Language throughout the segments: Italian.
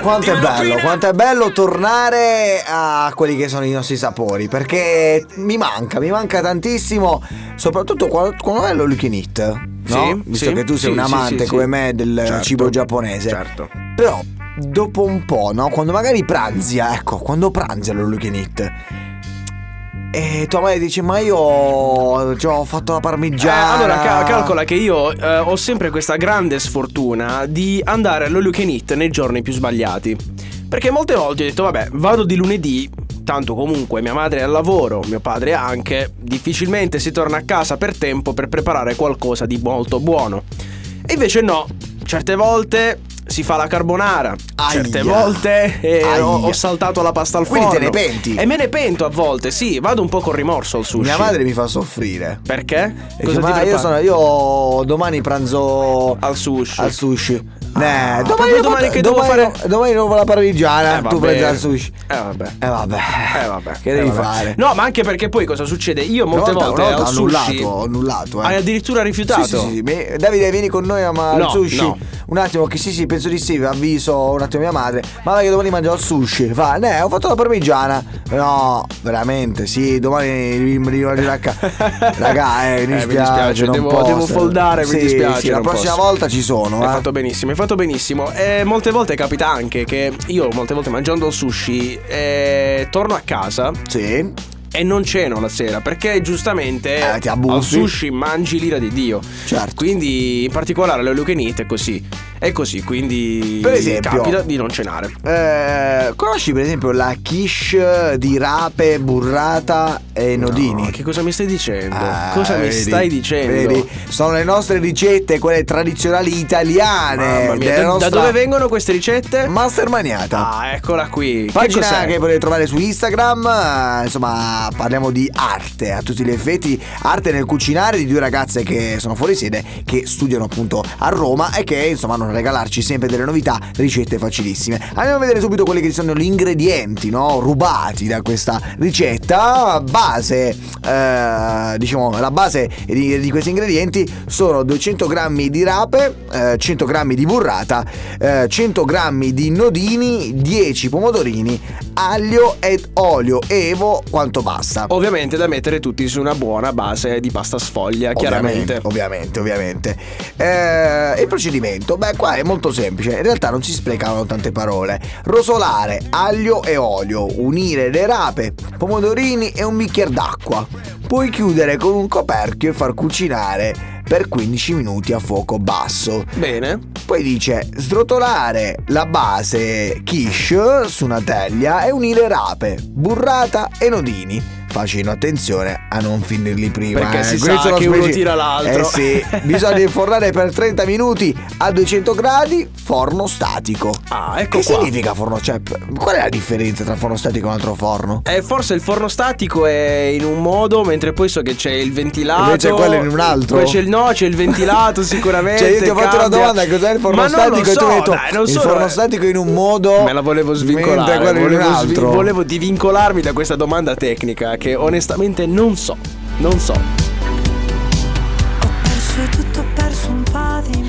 quanto è bello, quanto è bello tornare a quelli che sono i nostri sapori, perché mi manca, mi manca tantissimo, soprattutto quando, quando è can eat, no? Sì, Visto sì, che tu sei sì, un amante come me del Certo, cibo giapponese. certo. Però dopo un po', no? Quando magari pranzia, ecco, quando you can eat. E tua madre dice: Ma io già ho fatto la Eh, parmigiana. allora, ca- calcola che io eh, ho sempre questa grande sfortuna di andare all'all you can eat nei giorni più sbagliati. Perché molte volte ho detto, vabbè, vado di lunedì, tanto comunque mia madre è al lavoro, mio padre anche, difficilmente si torna a casa per tempo per preparare qualcosa di molto buono. E invece no, certe volte si fa la carbonara, certe Aia. volte eh, Aia. ho, ho saltato la pasta al Quindi forno. te ne penti? E me ne pento a volte, sì, vado un po' con rimorso al sushi. Mia madre mi fa soffrire. Perché? E dice, ma io, sono, io domani pranzo al sushi. al sushi. Ah, Eh, proprio domani, domani domani che devo domani, fare- domani fare la parmigiana. Eh, tu prendi al sushi. Eh vabbè. Eh vabbè. Eh vabbè. Che eh, devi vabbè. fare? No, ma anche perché poi cosa succede? Io Una molte volta- volte una volta al ho sushi annullato, ho annullato, eh. hai addirittura rifiutato. Sì, sì, sì, Davide, vieni con noi a ma- No, al sushi. no. Un attimo, che sì, sì, penso di sì. Avviso un attimo mia madre. Ma vai che domani mangio al sushi. Fa, ne, ho fatto la parmigiana. No, veramente, sì, domani mi mi mangerò a casa. Raga, eh, mi Eh, mi dispiace. dispiace, non devo- posso. devo foldare, mi Sì, dispiace, Sì, la prossima posso. volta ci sono. Hai eh. fatto benissimo, hai fatto benissimo. E molte volte capita anche che io, molte volte mangiando il sushi, eh, torno a casa Sì. e non ceno la sera perché giustamente Eh, ti abusi. al sushi mangi l'ira di Dio. Certo. Quindi, in particolare, le lucanite è così. È così, quindi Per esempio- capita di non cenare. Eh, conosci per esempio la quiche di rape, burrata e nodini? No, che cosa mi stai dicendo? Ah, cosa mi vedi, stai dicendo? Vedi, sono le nostre ricette, quelle tradizionali italiane. Mia, da, da nostra dove vengono queste ricette? Mastermaniata. Ah, eccola qui. Che Pagina cos'è? che potete trovare su Instagram, insomma parliamo di arte a tutti gli effetti, arte nel cucinare di due ragazze che sono fuori sede, che studiano appunto a Roma e che insomma hanno a regalarci sempre delle novità, ricette facilissime. Andiamo a vedere subito quelli che sono gli ingredienti, no? Rubati da questa ricetta, base, eh, diciamo la base di, di questi ingredienti sono 200 grammi di rape, eh, 100 grammi di burrata, eh, 100 grammi di nodini, 10 pomodorini, aglio ed olio evo quanto basta. Ovviamente da mettere tutti su una buona base di pasta sfoglia, chiaramente. Ovviamente, ovviamente. Eh, il procedimento, beh, qua è molto semplice. In realtà non si sprecano tante parole. Rosolare aglio e olio, unire le rape, pomodorini e un bicchiere d'acqua. Puoi chiudere con un coperchio e far cucinare per 15 minuti a fuoco basso. Bene. Poi dice srotolare la base quiche su una teglia e unire rape, burrata e nodini. Facendo attenzione a non finirli prima. Perché eh. si Questi sa che uno speci- tira l'altro. Eh sì, bisogna infornare per 30 minuti a 200 gradi, forno statico. Ah, ecco che qua. significa forno? Cioè, qual è la differenza tra forno statico e un altro forno? Eh, forse il forno statico è in un modo, mentre poi so che c'è il ventilato. Invece quello in un altro. Poi c'è il no, c'è il ventilato sicuramente. Cioè, io ti ho fatto una cambia. domanda: cos'è il forno Ma statico? e tu so, hai detto dai, non il forno statico in un modo. Me la volevo svincolare. Volevo, svi- volevo divincolarmi da questa domanda tecnica che onestamente non so. Non so. tutto, ho perso po' di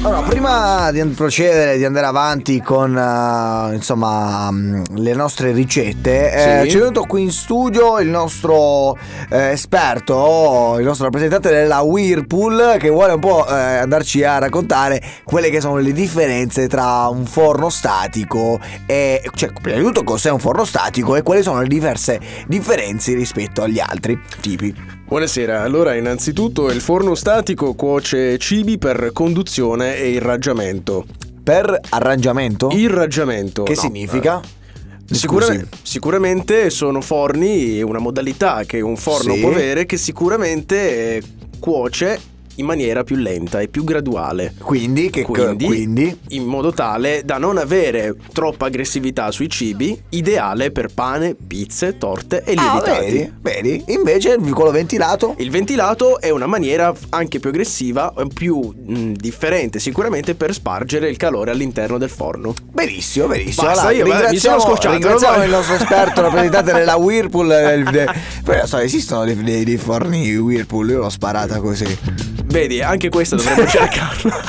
Allora, prima di procedere, di andare avanti con eh, insomma mm, le nostre ricette, eh, Sì. ci è venuto qui in studio il nostro eh, esperto, il nostro rappresentante della Whirlpool, che vuole un po' eh, andarci a raccontare quelle che sono le differenze tra un forno statico e, cioè, prima di tutto cos'è un forno statico e quali sono le diverse differenze rispetto agli altri tipi. Buonasera, allora innanzitutto il forno statico cuoce cibi per conduzione e irraggiamento. Per arrangiamento? Irraggiamento. che no, significa? eh, sicura- sicuramente sono forni, una modalità che un forno Sì. può avere che sicuramente cuoce in maniera più lenta e più graduale. Quindi, che Quindi, quindi in modo tale da non avere troppa aggressività sui cibi, ideale per pane, pizze, torte e Ah, lievitati. vedi, vedi? Invece quello ventilato Il ventilato è una maniera anche più aggressiva, più mh, differente sicuramente per spargere il calore all'interno del forno. Benissimo, benissimo. Basta, io, guarda, mi sono ringraziamo, scocciato, ringraziamo il nostro esperto rappresentante della Whirlpool. eh, Poi non so, esistono dei, dei- dei forni Whirlpool, io l'ho sparata così. Vedi, anche questa dovremmo cercarla.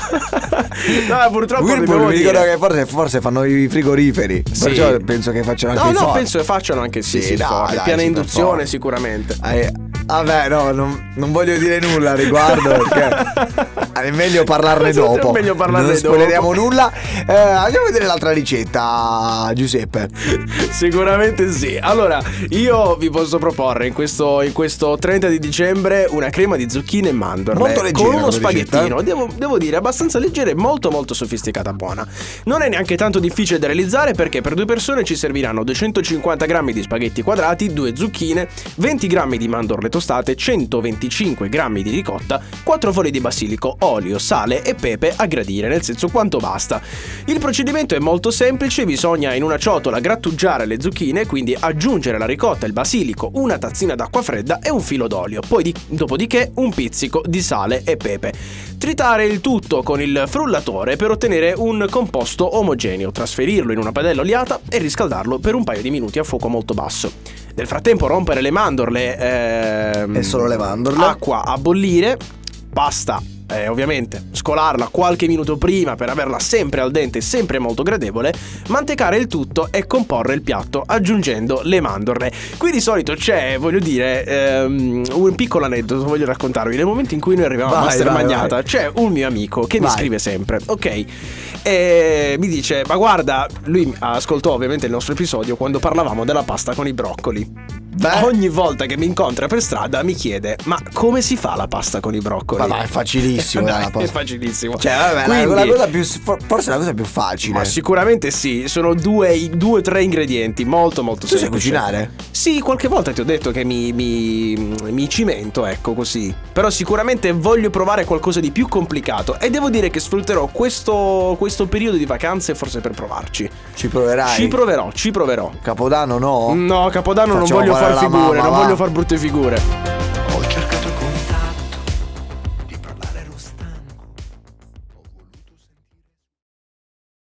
no, purtroppo Whirlpool mi ricordo dire- che forse, forse fanno i frigoriferi. Sì. Perciò penso che facciano anche No, no, forni. penso che facciano anche sì, Sì, sì, dai, forni. dai, per induzione sicuramente. Eh, vabbè, no, non, non voglio dire nulla a riguardo perché è meglio parlarne È dopo. meglio parlarne non spoileriamo nulla. Eh, andiamo a vedere l'altra ricetta, Giuseppe. Sicuramente sì. Allora, io vi posso proporre in questo, in questo 30 di dicembre una crema di zucchine e mandorle. Molto leggera Con uno spaghettino, devo, devo dire, abbastanza leggera e molto molto sofisticata, buona. Non è neanche tanto difficile da realizzare perché per due persone ci serviranno 250 grammi di spaghetti quadrati, due zucchine, 20 grammi di mandorle tostate, 125 grammi di ricotta, 4 foglie di basilico, olio, sale e pepe a gradire, nel senso quanto basta. Il procedimento è molto semplice, bisogna in una ciotola grattugiare le zucchine, quindi aggiungere la ricotta, il basilico, una tazzina d'acqua fredda e un filo d'olio, poi di- dopodiché un pizzico di sale e pepe. Tritare il tutto con il frullatore per ottenere un composto omogeneo, trasferirlo in una padella oliata e riscaldarlo per un paio di minuti a fuoco molto basso. Nel frattempo rompere le mandorle ehm, E solo le mandorle. acqua a bollire, basta eh, ovviamente scolarla qualche minuto prima per averla sempre al dente e sempre molto gradevole, mantecare il tutto e comporre il piatto aggiungendo le mandorle. Qui di solito c'è, voglio dire, ehm, un piccolo aneddoto, voglio raccontarvi. Nel momento in cui noi arriviamo a Vai, Master vai, Magnata, vai. c'è un mio amico che mi scrive sempre, ok? E mi dice, ma guarda, lui ascoltò ovviamente il nostro episodio quando parlavamo della pasta con i broccoli. Beh. Ogni volta che mi incontra per strada mi chiede, ma come si fa la pasta con i broccoli? Ma dai, è facilissimo. Dai, la è facilissimo. Cioè, vabbè, la- Quindi- la, cosa più, forse la cosa più facile. Ma sicuramente sì, sono due, due o tre ingredienti, molto molto Tu sai semplici. cucinare? Sì, qualche volta ti ho detto che mi, mi, mi cimento, ecco così. Però sicuramente voglio provare qualcosa di più complicato e devo dire che sfrutterò questo, questo periodo di vacanze forse per provarci. Ci proverai? Ci proverò, ci proverò. Capodanno no? No, Capodanno non Facciamo voglio fare far figure, mamma, non va. voglio far brutte figure.